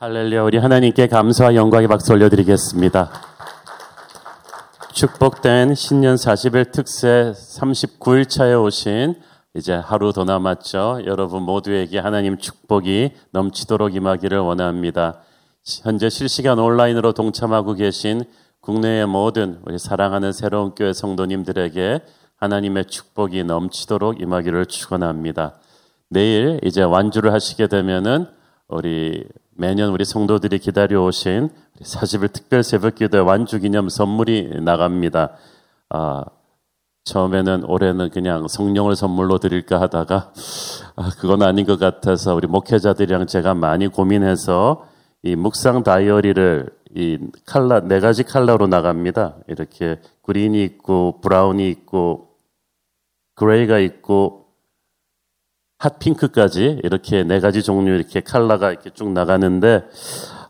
할렐루야 우리 하나님께 감사와 영광의 박수 올려드리겠습니다. 축복된 신년 40일 특세 39일차에 오신 이제 하루 더 남았죠. 여러분 모두에게 하나님 축복이 넘치도록 임하기를 원합니다. 현재 실시간 온라인으로 동참하고 계신 국내의 모든 우리 사랑하는 새로운 교회 성도님들에게 하나님의 축복이 넘치도록 임하기를 축원합니다. 내일 이제 완주를 하시게 되면은 우리 매년 우리 성도들이 기다려 오신 40일 특별 새벽 기도 완주 기념 선물이 나갑니다. 아, 처음에는 올해는 그냥 성령을 선물로 드릴까 하다가 아, 그건 아닌 것 같아서 우리 목회자들이랑 제가 많이 고민해서 이 묵상 다이어리를 이 칼라 네 가지 칼라로 나갑니다. 이렇게 green이 있고 brown이 있고 gray가 있고 hot pink까지 이렇게 네 가지 종류 이렇게 칼라가 이렇게 쭉 나가는데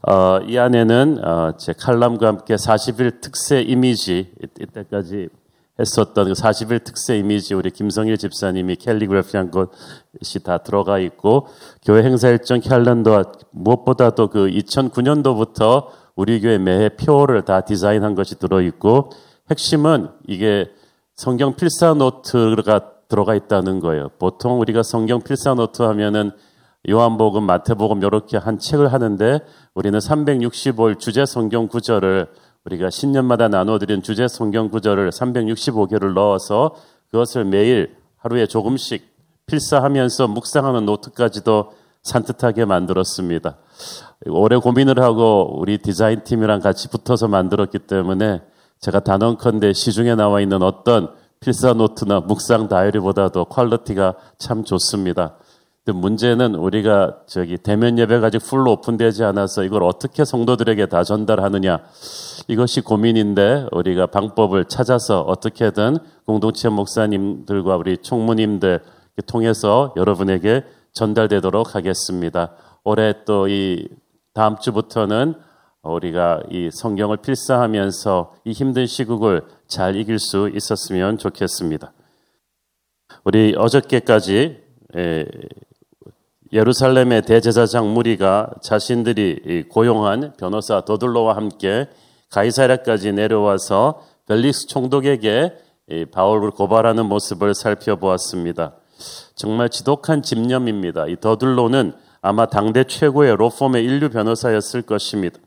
어, 이 안에는 어, 제 칼럼과 함께 40일 특세 이미지 이때까지 했었던 40일 그 특세 이미지 우리 김성일 집사님이 캘리그래피한 것이 다 들어가 있고 교회 행사 일정 캘린더와 무엇보다도 그 2009년도부터 우리 교회 매해 표어를 다 디자인한 것이 들어 있고 핵심은 이게 성경 필사 노트가 들어가 있다는 거예요. 보통 우리가 성경 필사 노트 하면은 요한복음, 마태복음 이렇게 한 책을 하는데 우리는 365일 주제 성경 구절을 우리가 신년마다 나눠드린 주제 성경 구절을 365개를 넣어서 그것을 매일 하루에 조금씩 필사하면서 묵상하는 노트까지도 산뜻하게 만들었습니다. 오래 고민을 하고 우리 디자인 팀이랑 같이 붙어서 만들었기 때문에 제가 단언컨대 시중에 나와 있는 어떤 필사 노트나 묵상 다이어리보다도 quality가 참 좋습니다. 근데 문제는 우리가 저기 대면 예배가 아직 full로 오픈되지 않아서 이걸 어떻게 성도들에게 다 전달하느냐 이것이 고민인데 우리가 방법을 찾아서 어떻게든 공동체 목사님들과 우리 총무님들 통해서 여러분에게 전달되도록 하겠습니다. 올해 또 이 다음 주부터는 우리가 이 성경을 필사하면서 이 힘든 시국을 잘 이길 수 있었으면 좋겠습니다. 우리 어저께까지 예루살렘의 대제사장 무리가 자신들이 고용한 변호사 도들로와 함께 가이사랴까지 내려와서 벨릭스 총독에게 바울을 고발하는 모습을 살펴보았습니다. 정말 지독한 집념입니다. 이 더들로는 아마 당대 최고의 로펌의 인류 변호사였을 것입니다.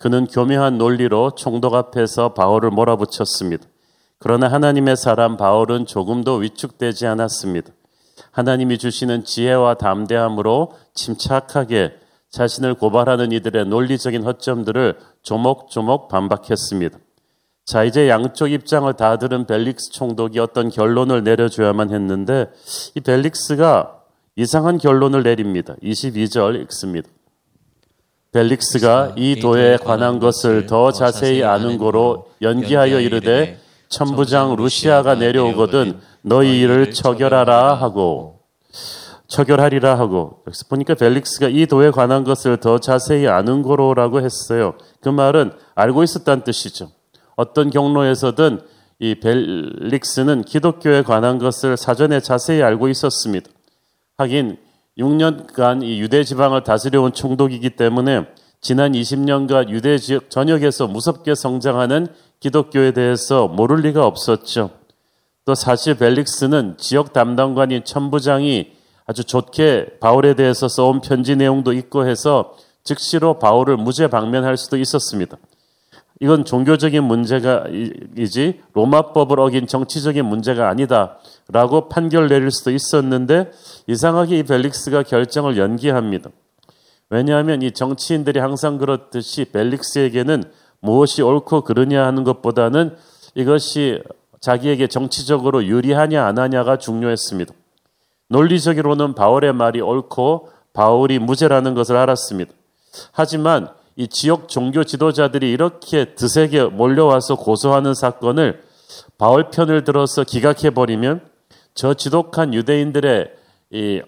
그는 교묘한 논리로 총독 앞에서 바울을 몰아붙였습니다. 그러나 하나님의 사람 바울은 조금도 위축되지 않았습니다. 하나님이 주시는 지혜와 담대함으로 침착하게 자신을 고발하는 이들의 논리적인 허점들을 조목조목 반박했습니다. 자, 이제 양쪽 입장을 다 들은 벨릭스 총독이 어떤 결론을 내려줘야만 했는데 이 벨릭스가 이상한 결론을 내립니다. 22절 읽습니다. 벨릭스가 이 도에 관한 것을 더 자세히 아는 거로 연기하여 이르되 천부장 루시아가 내려오거든 너희 일을 처결하라 하고 처결하리라 하고 여기서 보니까 벨릭스가 이 도에 관한 것을 더 자세히 아는 거로라고 했어요. 그 말은 알고 있었다는 뜻이죠. 어떤 경로에서든 이 벨릭스는 기독교에 관한 것을 사전에 자세히 알고 있었습니다. 하긴 6년간 이 유대 지방을 다스려온 총독이기 때문에 지난 20년간 유대 지역 전역에서 무섭게 성장하는 기독교에 대해서 모를 리가 없었죠. 또 사실 벨릭스는 지역 담당관인 천부장이 아주 좋게 바울에 대해서 써온 편지 내용도 있고 해서 즉시로 바울을 무죄 방면할 수도 있었습니다. 이건 종교적인 문제가 이지 로마법을 어긴 정치적인 문제가 아니다라고 판결 내릴 수도 있었는데 이상하게 이 벨릭스가 결정을 연기합니다. 왜냐하면 이 정치인들이 항상 그렇듯이 벨릭스에게는 무엇이 옳고 그르냐 하는 것보다는 이것이 자기에게 정치적으로 유리하냐 안 하냐가 중요했습니다. 논리적으로는 바울의 말이 옳고 바울이 무죄라는 것을 알았습니다. 하지만 이 지역 종교 지도자들이 이렇게 드세게 몰려와서 고소하는 사건을 바울 편을 들어서 기각해 버리면 저 지독한 유대인들의 이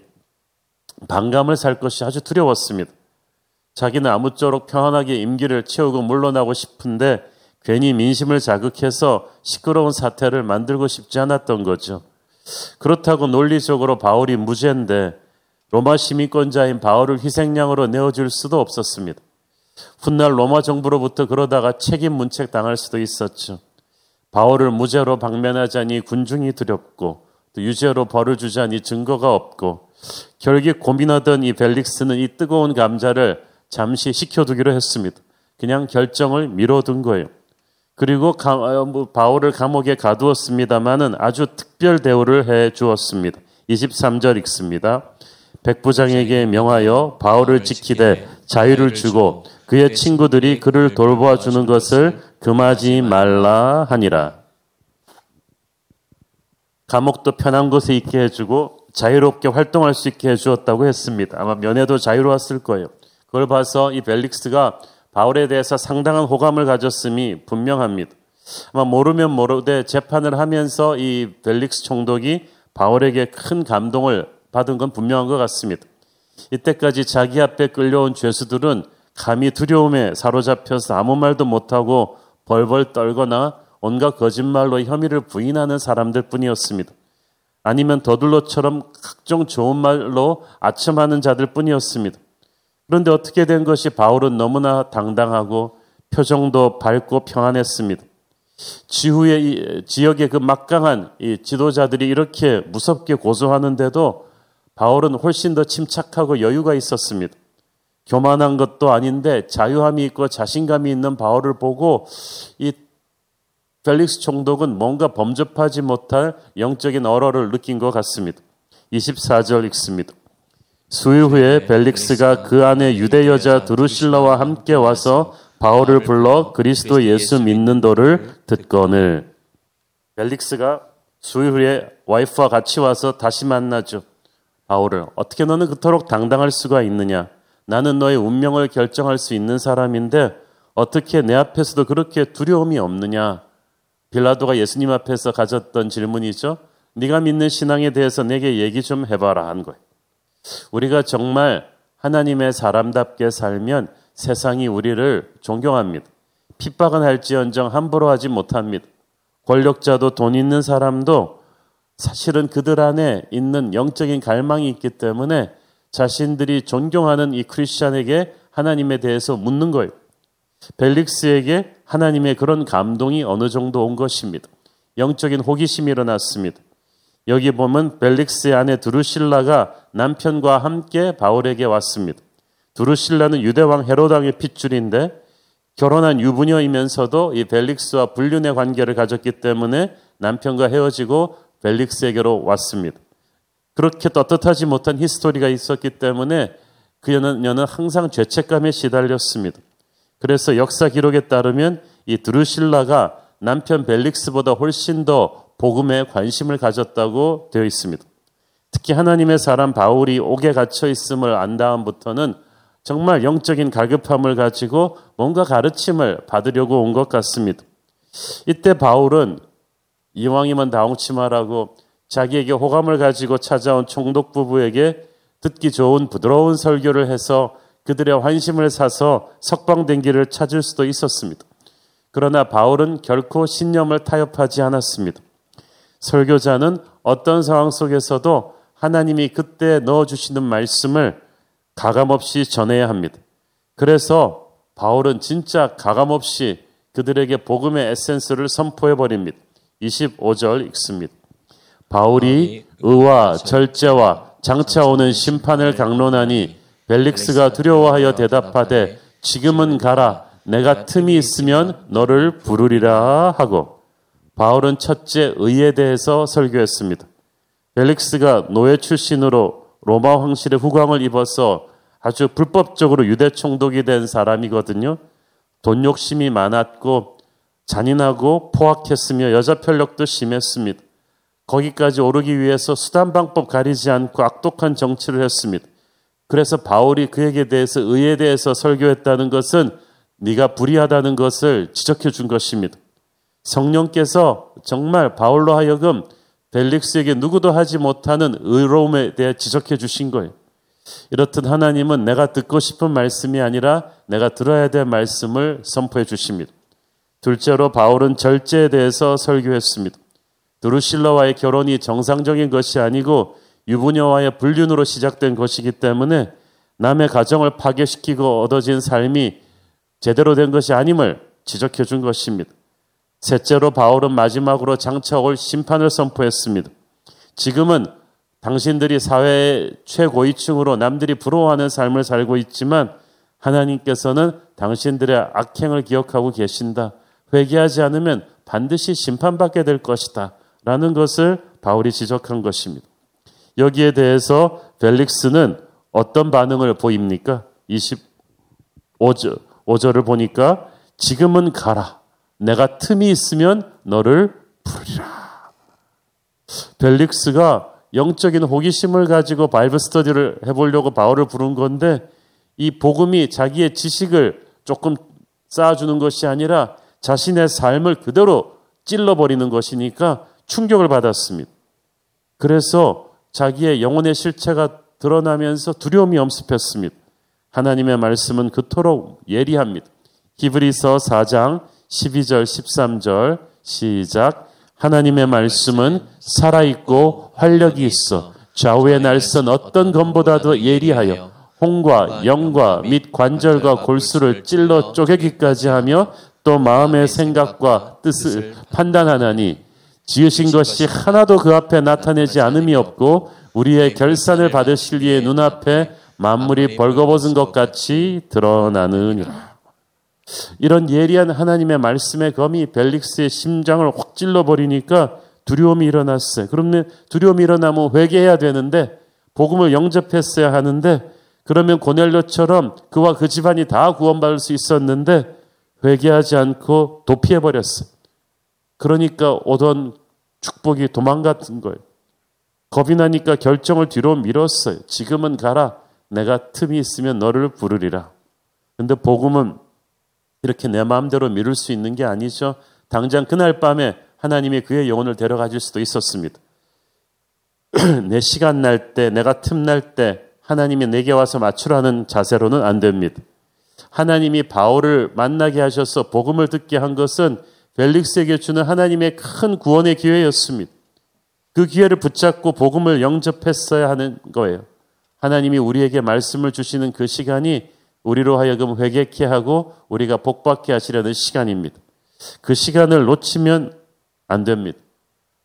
반감을 살 것이 아주 두려웠습니다. 자기는 아무쪼록 평안하게 임기를 채우고 물러나고 싶은데 괜히 민심을 자극해서 시끄러운 사태를 만들고 싶지 않았던 거죠. 그렇다고 논리적으로 바울이 무죄인데 로마 시민권자인 바울을 희생양으로 내어줄 수도 없었습니다. 훗날 로마 정부로부터 그러다가 책임 문책 당할 수도 있었죠. 바울을 무죄로 방면하자니 군중이 두렵고 또 유죄로 벌을 주자니 증거가 없고 결국 고민하던 이 벨릭스는 이 뜨거운 감자를 잠시 식혀두기로 했습니다. 그냥 결정을 미뤄둔 거예요. 그리고 어, 뭐 바울을 감옥에 가두었습니다마는 아주 특별 대우를 해 주었습니다. 23절 읽습니다. 백부장에게 명하여 바울을 지키되 자유를 주고 그의 친구들이 그를 돌보아 주는 것을 금하지 말라 하니라. 감옥도 편한 곳에 있게 해주고 자유롭게 활동할 수 있게 해주었다고 했습니다. 아마 면회도 자유로웠을 거예요. 그걸 봐서 이 벨릭스가 바울에 대해서 상당한 호감을 가졌음이 분명합니다. 아마 모르면 모르되 재판을 하면서 이 벨릭스 총독이 바울에게 큰 감동을 받은 건 분명한 것 같습니다. 이때까지 자기 앞에 끌려온 죄수들은 감히 두려움에 사로잡혀서 아무 말도 못하고 벌벌 떨거나 온갖 거짓말로 혐의를 부인하는 사람들 뿐이었습니다. 아니면 더둘러처럼 각종 좋은 말로 아첨하는 자들 뿐이었습니다. 그런데 어떻게 된 것이 바울은 너무나 당당하고 표정도 밝고 평안했습니다. 지후의 지역의 그 막강한 지도자들이 이렇게 무섭게 고소하는데도 바울은 훨씬 더 침착하고 여유가 있었습니다. 교만한 것도 아닌데 자유함이 있고 자신감이 있는 바울을 보고 이 펠릭스 총독은 뭔가 범접하지 못할 영적인 어러를 느낀 것 같습니다. 24절 읽습니다. 수일 후에 벨릭스가 그 안에 유대 여자 두루실라와 함께 와서 바울을 불러 그리스도 예수 믿는 도를 듣거늘 벨릭스가 수일 후에 와이프와 같이 와서 다시 만나죠. 바울을 어떻게 너는 그토록 당당할 수가 있느냐? 나는 너의 운명을 결정할 수 있는 사람인데 어떻게 내 앞에서도 그렇게 두려움이 없느냐? 빌라도가 예수님 앞에서 가졌던 질문이죠. 네가 믿는 신앙에 대해서 내게 얘기 좀 해봐라 한 거예요. 우리가 정말 하나님의 사람답게 살면 세상이 우리를 존경합니다. 핍박은 할지언정 함부로 하지 못합니다. 권력자도 돈 있는 사람도 사실은 그들 안에 있는 영적인 갈망이 있기 때문에 자신들이 존경하는 이 크리스찬에게 하나님에 대해서 묻는 거예요. 벨릭스에게 하나님의 그런 감동이 어느 정도 온 것입니다. 영적인 호기심이 일어났습니다. 여기 보면 벨릭스의 아내 두루실라가 남편과 함께 바울에게 왔습니다. 두루실라는 유대왕 헤로당의 핏줄인데 결혼한 유부녀이면서도 이 벨릭스와 불륜의 관계를 가졌기 때문에 남편과 헤어지고 벨릭스에게로 왔습니다. 그렇게 떳떳하지 못한 히스토리가 있었기 때문에 그녀는 항상 죄책감에 시달렸습니다. 그래서 역사 기록에 따르면 이 드루실라가 남편 벨릭스보다 훨씬 더 복음에 관심을 가졌다고 되어 있습니다. 특히 하나님의 사람 바울이 옥에 갇혀 있음을 안 다음부터는 정말 영적인 갈급함을 가지고 뭔가 가르침을 받으려고 온 것 같습니다. 이때 바울은 이왕이면 다홍치 말하고 자기에게 호감을 가지고 찾아온 총독 부부에게 듣기 좋은 부드러운 설교를 해서 그들의 환심을 사서 석방된 길을 찾을 수도 있었습니다. 그러나 바울은 결코 신념을 타협하지 않았습니다. 설교자는 어떤 상황 속에서도 하나님이 그때 넣어주시는 말씀을 가감없이 전해야 합니다. 그래서 바울은 진짜 가감없이 그들에게 복음의 에센스를 선포해 버립니다. 25절 읽습니다. 바울이 의와 절제와 장차 오는 심판을 강론하니 벨릭스가 두려워하여 대답하되 지금은 가라 내가 틈이 있으면 너를 부르리라 하고 바울은 첫째 의에 대해서 설교했습니다. 벨릭스가 노예 출신으로 로마 황실의 후광을 입어서 아주 불법적으로 유대 총독이 된 사람이거든요. 돈 욕심이 많았고 잔인하고 포악했으며 여자 편력도 심했습니다. 거기까지 오르기 위해서 수단 방법 가리지 않고 악독한 정치를 했습니다. 그래서 바울이 그에게 대해서 의에 대해서 설교했다는 것은 네가 불의하다는 것을 지적해 준 것입니다. 성령께서 정말 바울로 하여금 벨릭스에게 누구도 하지 못하는 의로움에 대해 지적해 주신 거예요. 이렇듯 하나님은 내가 듣고 싶은 말씀이 아니라 내가 들어야 될 말씀을 선포해 주십니다. 둘째로 바울은 절제에 대해서 설교했습니다. 드루실라와의 결혼이 정상적인 것이 아니고 유부녀와의 불륜으로 시작된 것이기 때문에 남의 가정을 파괴시키고 얻어진 삶이 제대로 된 것이 아님을 지적해 준 것입니다. 셋째로 바울은 마지막으로 장차 올 심판을 선포했습니다. 지금은 당신들이 사회의 최고위층으로 남들이 부러워하는 삶을 살고 있지만 하나님께서는 당신들의 악행을 기억하고 계신다. 회개하지 않으면 반드시 심판받게 될 것이다. 라는 것을 바울이 지적한 것입니다. 여기에 대해서 벨릭스는 어떤 반응을 보입니까? 25절, 5절을 보니까 지금은 가라. 내가 틈이 있으면 너를 부르리라. 벨릭스가 영적인 호기심을 가지고 바이블 스터디를 해보려고 바울을 부른 건데 이 복음이 자기의 지식을 조금 쌓아주는 것이 아니라 자신의 삶을 그대로 찔러버리는 것이니까 충격을 받았습니다. 그래서 자기의 영혼의 실체가 드러나면서 두려움이 엄습했습니다. 하나님의 말씀은 그토록 예리합니다. 히브리서 4장 12절 13절 시작 하나님의 말씀은 살아있고 활력이 있어 좌우의 날선 어떤 검보다도 예리하여 홍과 영과 및 관절과 골수를 찔러 쪼개기까지 하며 또 마음의 생각과 뜻을 판단하나니 지으신 것이 하나도 그 앞에 나타내지 않음이 없고 우리의 결산을 받으실 이의 눈앞에 만물이 벌거벗은 것 같이 드러나느니라. 이런 예리한 하나님의 말씀의 검이 벨릭스의 심장을 확 찔러버리니까 두려움이 일어났어요. 그러면 두려움이 일어나면 회개해야 되는데 복음을 영접했어야 하는데 그러면 고넬료처럼 그와 그 집안이 다 구원받을 수 있었는데 회개하지 않고 도피해 버렸어. 그러니까 오던 축복이 도망갔던 거예요. 겁이 나니까 결정을 뒤로 밀었어요. 지금은 가라. 내가 틈이 있으면 너를 부르리라. 근데 복음은 이렇게 내 마음대로 미룰 수 있는 게 아니죠. 당장 그날 밤에 하나님이 그의 영혼을 데려가 줄 수도 있었습니다. 내 시간 날 때, 내가 틈 날 때 하나님이 내게 와서 맞추라는 자세로는 안 됩니다. 하나님이 바울을 만나게 하셔서 복음을 듣게 한 것은 벨릭스에게 주는 하나님의 큰 구원의 기회였습니다. 그 기회를 붙잡고 복음을 영접했어야 하는 거예요. 하나님이 우리에게 말씀을 주시는 그 시간이 우리로 하여금 회개케 하고 우리가 복받게 하시려는 시간입니다. 그 시간을 놓치면 안 됩니다.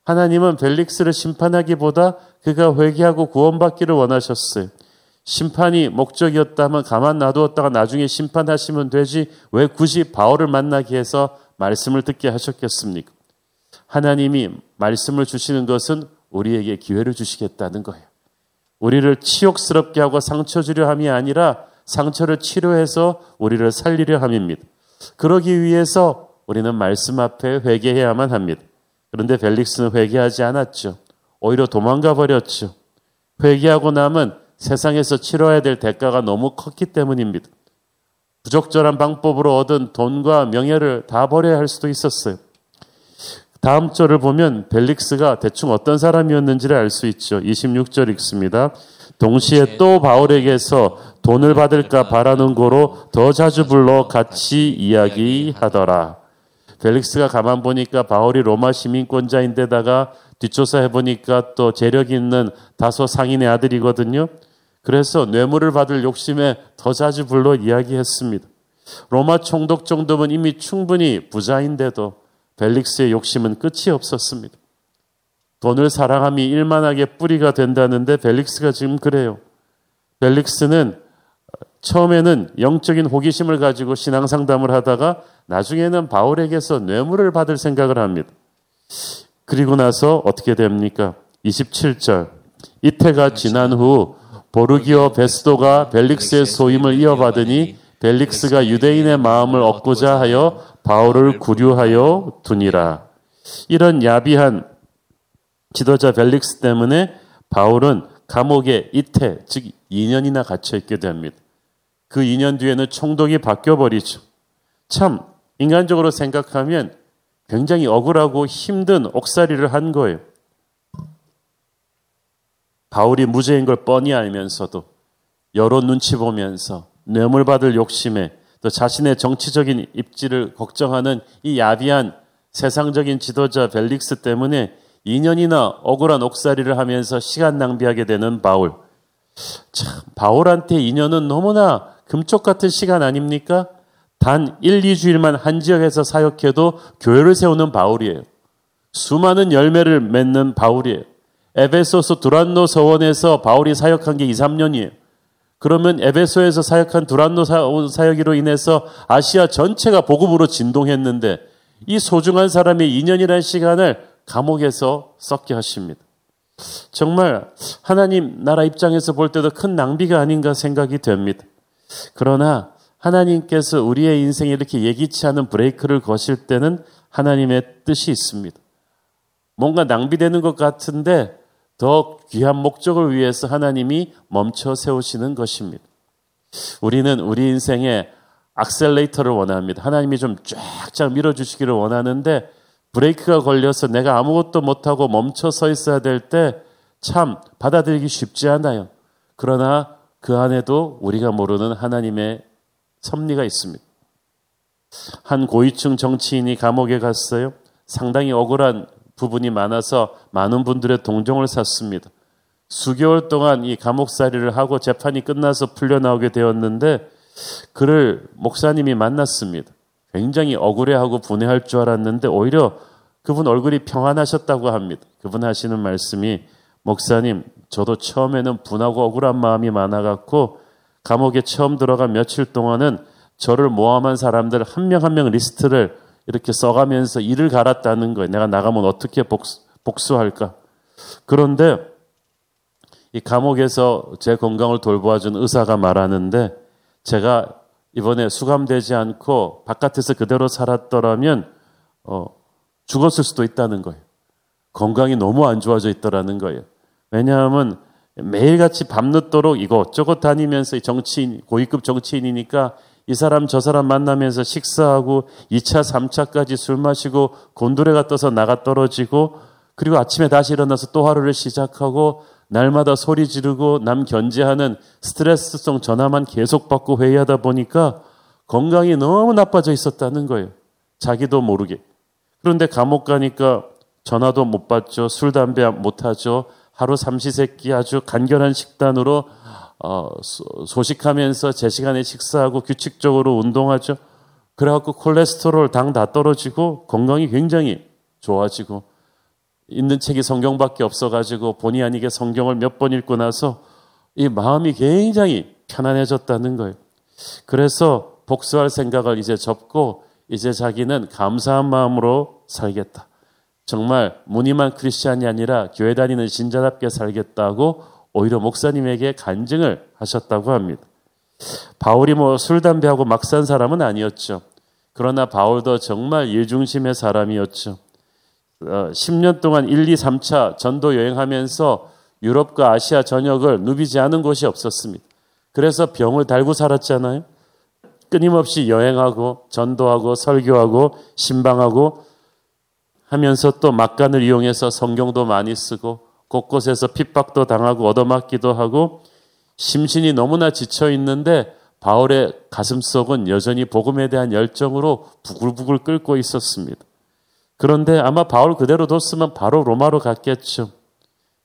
하나님은 벨릭스를 심판하기보다 그가 회개하고 구원받기를 원하셨어요. 심판이 목적이었다면 가만 놔두었다가 나중에 심판하시면 되지 왜 굳이 바울을 만나게 해서 말씀을 듣게 하셨겠습니까? 하나님이 말씀을 주시는 것은 우리에게 기회를 주시겠다는 거예요. 우리를 치욕스럽게 하고 상처 주려 함이 아니라 상처를 치료해서 우리를 살리려 함입니다. 그러기 위해서 우리는 말씀 앞에 회개해야만 합니다. 그런데 벨릭스는 회개하지 않았죠. 오히려 도망가 버렸죠. 회개하고 남은 세상에서 치러야 될 대가가 너무 컸기 때문입니다. 부적절한 방법으로 얻은 돈과 명예를 다 버려야 할 수도 있었어요. 다음 절을 보면 벨릭스가 대충 어떤 사람이었는지를 알 수 있죠. 26절 읽습니다. 동시에 또 바울에게서 돈을 받을까 바라는 고로 더 자주 불러 같이 이야기하더라. 벨릭스가 가만 보니까 바울이 로마 시민권자인데다가 뒷조사해 보니까 또 재력 있는 다소 상인의 아들이거든요. 그래서 뇌물을 받을 욕심에 더 자주 불러 이야기했습니다. 로마 총독 정도면 이미 충분히 부자인데도 벨릭스의 욕심은 끝이 없었습니다. 돈을 사랑함이 일만하게 뿌리가 된다는데 벨릭스가 지금 그래요. 벨릭스는 처음에는 영적인 호기심을 가지고 신앙 상담을 하다가 나중에는 바울에게서 뇌물을 받을 생각을 합니다. 그리고 나서 어떻게 됩니까? 27절. 이태가 지난 후 보르기오 베스도가 벨릭스의 소임을 이어받으니 벨릭스가 유대인의 마음을 얻고자 하여 바울을 구류하여 두니라. 이런 야비한 지도자 벨릭스 때문에 바울은 감옥에 이태, 즉 2년이나 갇혀 있게 됩니다. 그 2년 뒤에는 총독이 바뀌어 버리죠. 참 인간적으로 생각하면 굉장히 억울하고 힘든 옥살이를 한 거예요. 바울이 무죄인 걸 뻔히 알면서도 여러 눈치 보면서 뇌물 받을 욕심에 또 자신의 정치적인 입지를 걱정하는 이 야비한 세상적인 지도자 벨릭스 때문에 2년이나 억울한 옥살이를 하면서 시간 낭비하게 되는 바울. 참, 바울한테 2년은 너무나 금쪽 같은 시간 아닙니까? 단 1, 2주일만 한 지역에서 사역해도 교회를 세우는 바울이에요. 수많은 열매를 맺는 바울이에요. 에베소서 두란노 서원에서 바울이 사역한 게 2, 3년이에요. 그러면 에베소에서 사역한 두란노 사역으로 인해서 아시아 전체가 복음으로 진동했는데 이 소중한 사람이 2년이라는 시간을 감옥에서 썩게 하십니다. 정말 하나님 나라 입장에서 볼 때도 큰 낭비가 아닌가 생각이 됩니다. 그러나 하나님께서 우리의 인생에 이렇게 예기치 않은 브레이크를 거실 때는 하나님의 뜻이 있습니다. 뭔가 낭비되는 것 같은데 더 귀한 목적을 위해서 하나님이 멈춰 세우시는 것입니다. 우리는 우리 인생에 악셀레이터를 원합니다. 하나님이 좀 쫙쫙 밀어주시기를 원하는데 브레이크가 걸려서 내가 아무것도 못하고 멈춰 서 있어야 될 때 참 받아들이기 쉽지 않아요. 그러나 그 안에도 우리가 모르는 하나님의 섭리가 있습니다. 한 고위층 정치인이 감옥에 갔어요. 상당히 억울한 부분이 많아서 많은 분들의 동정을 샀습니다. 수개월 동안 이 감옥살이를 하고 재판이 끝나서 풀려나오게 되었는데 그를 목사님이 만났습니다. 굉장히 억울해하고 분해할 줄 알았는데 오히려 그분 얼굴이 평안하셨다고 합니다. 그분 하시는 말씀이 목사님 저도 처음에는 분하고 억울한 마음이 많아갖고 감옥에 처음 들어간 며칠 동안은 저를 모함한 사람들 한 명 한 명 리스트를 이렇게 써가면서 일을 갈았다는 거예요. 내가 나가면 어떻게 복수, 복수할까? 그런데 이 감옥에서 제 건강을 돌보아준 의사가 말하는데 제가 이번에 수감되지 않고 바깥에서 그대로 살았더라면 어, 죽었을 수도 있다는 거예요. 건강이 너무 안 좋아져 있더라는 거예요. 왜냐하면 매일같이 밤늦도록 이것저것 다니면서 정치인, 고위급 정치인이니까 이 사람 저 사람 만나면서 식사하고 2차, 3차까지 술 마시고 곤두레가 떠서 나가 떨어지고 그리고 아침에 다시 일어나서 또 하루를 시작하고 날마다 소리 지르고 남 견제하는 스트레스성 전화만 계속 받고 회의하다 보니까 건강이 너무 나빠져 있었다는 거예요. 자기도 모르게. 그런데 감옥 가니까 전화도 못 받죠. 술, 담배 못 하죠. 하루 삼시세끼 아주 간결한 식단으로 어, 소식하면서 제 시간에 식사하고 규칙적으로 운동하죠. 그래갖고 콜레스테롤 당 다 떨어지고 건강이 굉장히 좋아지고 있는 책이 성경밖에 없어가지고 본의 아니게 성경을 몇 번 읽고 나서 이 마음이 굉장히 편안해졌다는 거예요. 그래서 복수할 생각을 이제 접고 이제 자기는 감사한 마음으로 살겠다. 정말 무늬만 크리스찬이 아니라 교회 다니는 신자답게 살겠다고 오히려 목사님에게 간증을 하셨다고 합니다. 바울이 뭐 술, 담배하고 막 산 사람은 아니었죠. 그러나 바울도 정말 일중심의 사람이었죠. 어, 10년 동안 1, 2, 3차 전도 여행하면서 유럽과 아시아 전역을 누비지 않은 곳이 없었습니다. 그래서 병을 달고 살았잖아요. 끊임없이 여행하고 전도하고 설교하고 신방하고 하면서 또 막간을 이용해서 성경도 많이 쓰고 곳곳에서 핍박도 당하고 얻어맞기도 하고 심신이 너무나 지쳐 있는데 바울의 가슴속은 여전히 복음에 대한 열정으로 부글부글 끓고 있었습니다. 그런데 아마 바울 그대로 뒀으면 바로 로마로 갔겠죠.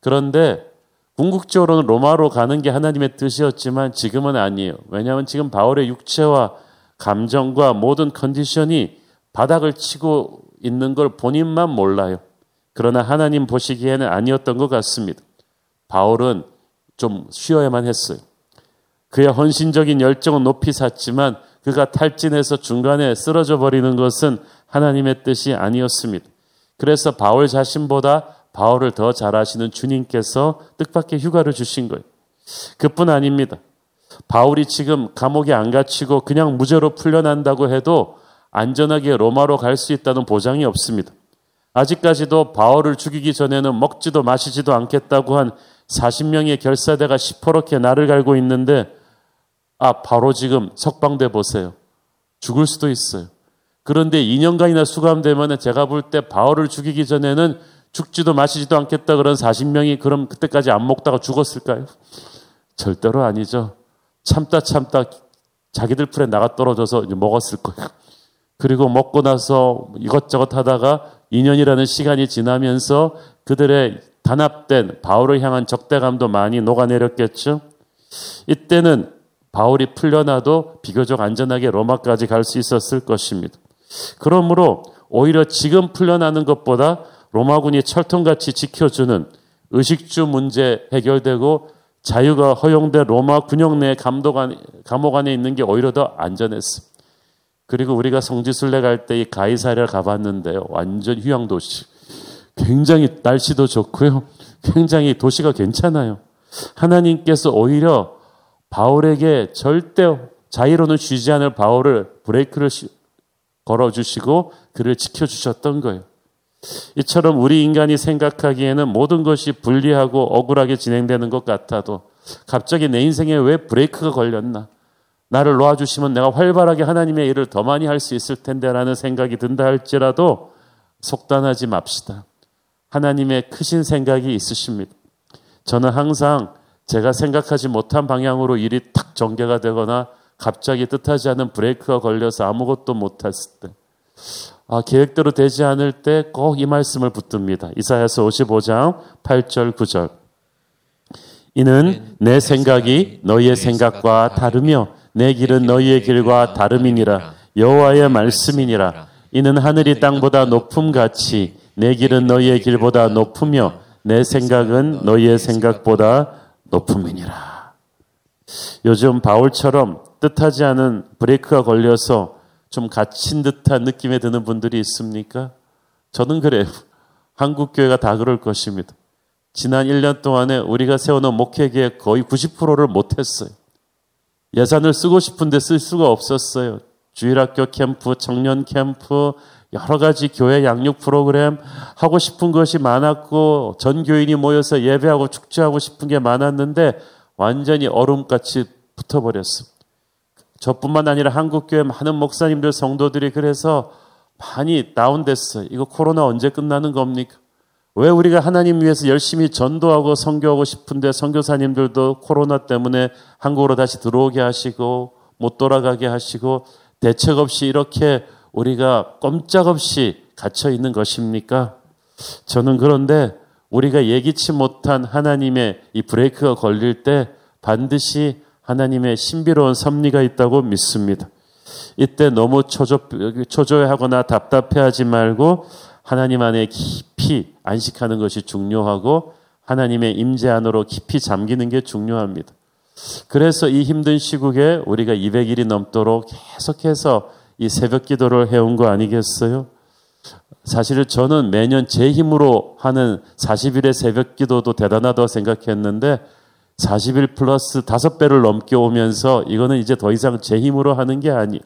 그런데 궁극적으로는 로마로 가는 게 하나님의 뜻이었지만 지금은 아니에요. 왜냐하면 지금 바울의 육체와 감정과 모든 컨디션이 바닥을 치고 있는 걸 본인만 몰라요. 그러나 하나님 보시기에는 아니었던 것 같습니다. 바울은 좀 쉬어야만 했어요. 그의 헌신적인 열정은 높이 샀지만 그가 탈진해서 중간에 쓰러져 버리는 것은 하나님의 뜻이 아니었습니다. 그래서 바울 자신보다 바울을 더 잘하시는 주님께서 뜻밖의 휴가를 주신 거예요. 그뿐 아닙니다. 바울이 지금 감옥에 안 갇히고 그냥 무죄로 풀려난다고 해도 안전하게 로마로 갈 수 있다는 보장이 없습니다. 아직까지도 바울을 죽이기 전에는 먹지도 마시지도 않겠다고 한 40명의 결사대가 시퍼렇게 나를 갈고 있는데 아 바로 지금 석방돼 보세요. 죽을 수도 있어요. 그런데 2년간이나 수감되면 제가 볼 때 바울을 죽이기 전에는 죽지도 마시지도 않겠다 그런 40명이 그럼 그때까지 안 먹다가 죽었을까요? 절대로 아니죠. 참다 참다 자기들 풀에 나가 떨어져서 먹었을 거예요. 그리고 먹고 나서 이것저것 하다가 2년이라는 시간이 지나면서 그들의 단합된 바울을 향한 적대감도 많이 녹아내렸겠죠. 이때는 바울이 풀려나도 비교적 안전하게 로마까지 갈 수 있었을 것입니다. 그러므로 오히려 지금 풀려나는 것보다 로마군이 철통같이 지켜주는 의식주 문제 해결되고 자유가 허용된 로마 군영 내 감독 안, 감옥 안에 있는 게 오히려 더 안전했어. 그리고 우리가 성지순례 갈 때 이 가이사랴 가봤는데요. 완전 휴양 도시. 굉장히 날씨도 좋고요. 굉장히 도시가 괜찮아요. 하나님께서 오히려 바울에게 절대 자유로는 쉬지 않을 바울을 브레이크를 걸어주시고 그를 지켜주셨던 거예요. 이처럼 우리 인간이 생각하기에는 모든 것이 불리하고 억울하게 진행되는 것 같아도 갑자기 내 인생에 왜 브레이크가 걸렸나? 나를 놓아주시면 내가 활발하게 하나님의 일을 더 많이 할 수 있을 텐데라는 생각이 든다 할지라도 속단하지 맙시다. 하나님의 크신 생각이 있으십니다. 저는 항상 제가 생각하지 못한 방향으로 일이 탁 전개가 되거나 갑자기 뜻하지 않은 브레이크가 걸려서 아무것도 못했을 때, 아, 계획대로 되지 않을 때 꼭 이 말씀을 붙듭니다. 이사야서 55장 8절 9절. 이는 내 생각이 너희의 생각과 다르며 내 길은 너희의 길과 다름이니라 여호와의 말씀이니라 이는 하늘이 땅보다 높음 같이 내 길은 너희의 길보다 높으며 내 생각은 너희의 생각보다 높음이니라. 요즘 바울처럼 뜻하지 않은 브레이크가 걸려서 좀 갇힌 듯한 느낌에 드는 분들이 있습니까? 저는 그래요. 한국 교회가 다 그럴 것입니다. 지난 1년 동안에 우리가 세워놓은 목회계의 거의 90%를 못했어요. 예산을 쓰고 싶은데 쓸 수가 없었어요. 주일학교 캠프, 청년 캠프, 여러 가지 교회 양육 프로그램 하고 싶은 것이 많았고 전 교인이 모여서 예배하고 축제하고 싶은 게 많았는데 완전히 얼음같이 붙어버렸습니다. 저뿐만 아니라 한국교회 많은 목사님들, 성도들이 그래서 많이 다운됐어요. 이거 코로나 언제 끝나는 겁니까? 왜 우리가 하나님 위해서 열심히 전도하고 선교하고 싶은데 선교사님들도 코로나 때문에 한국으로 다시 들어오게 하시고 못 돌아가게 하시고 대책 없이 이렇게 우리가 꼼짝없이 갇혀 있는 것입니까? 저는 그런데 우리가 예기치 못한 하나님의 이 브레이크가 걸릴 때 반드시 하나님의 신비로운 섭리가 있다고 믿습니다. 이때 너무 초조, 초조해하거나 답답해하지 말고 하나님 안에 깊이 안식하는 것이 중요하고 하나님의 임재 안으로 깊이 잠기는 게 중요합니다. 그래서 이 힘든 시국에 우리가 200일이 넘도록 계속해서 이 새벽 기도를 해온 거 아니겠어요? 사실 저는 매년 제 힘으로 하는 40일의 새벽 기도도 대단하다고 생각했는데 40일 플러스 5배를 넘게 오면서 이거는 이제 더 이상 제 힘으로 하는 게 아니.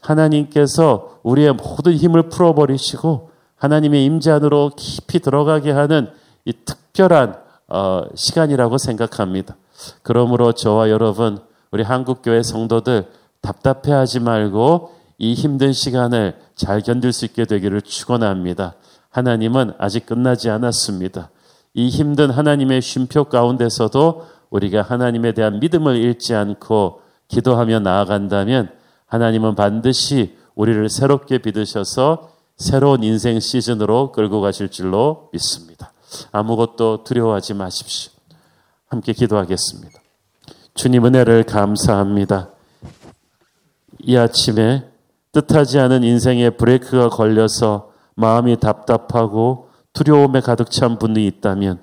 하나님께서 우리의 모든 힘을 풀어버리시고 하나님의 임재 안으로 깊이 들어가게 하는 이 특별한 어, 시간이라고 생각합니다. 그러므로 저와 여러분, 우리 한국교회 성도들 답답해하지 말고 이 힘든 시간을 잘 견딜 수 있게 되기를 축원합니다. 하나님은 아직 끝나지 않았습니다. 이 힘든 하나님의 쉼표 가운데서도 우리가 하나님에 대한 믿음을 잃지 않고 기도하며 나아간다면 하나님은 반드시 우리를 새롭게 믿으셔서 새로운 인생 시즌으로 끌고 가실 줄로 믿습니다. 아무것도 두려워하지 마십시오. 함께 기도하겠습니다. 주님 은혜를 감사합니다. 이 아침에 뜻하지 않은 인생의 브레이크가 걸려서 마음이 답답하고 두려움에 가득 찬 분이 있다면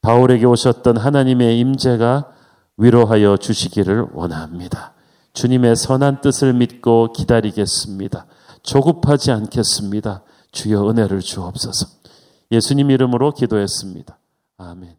바울에게 오셨던 하나님의 임재가 위로하여 주시기를 원합니다. 주님의 선한 뜻을 믿고 기다리겠습니다. 조급하지 않겠습니다. 주여 은혜를 주옵소서. 예수님 이름으로 기도했습니다. 아멘.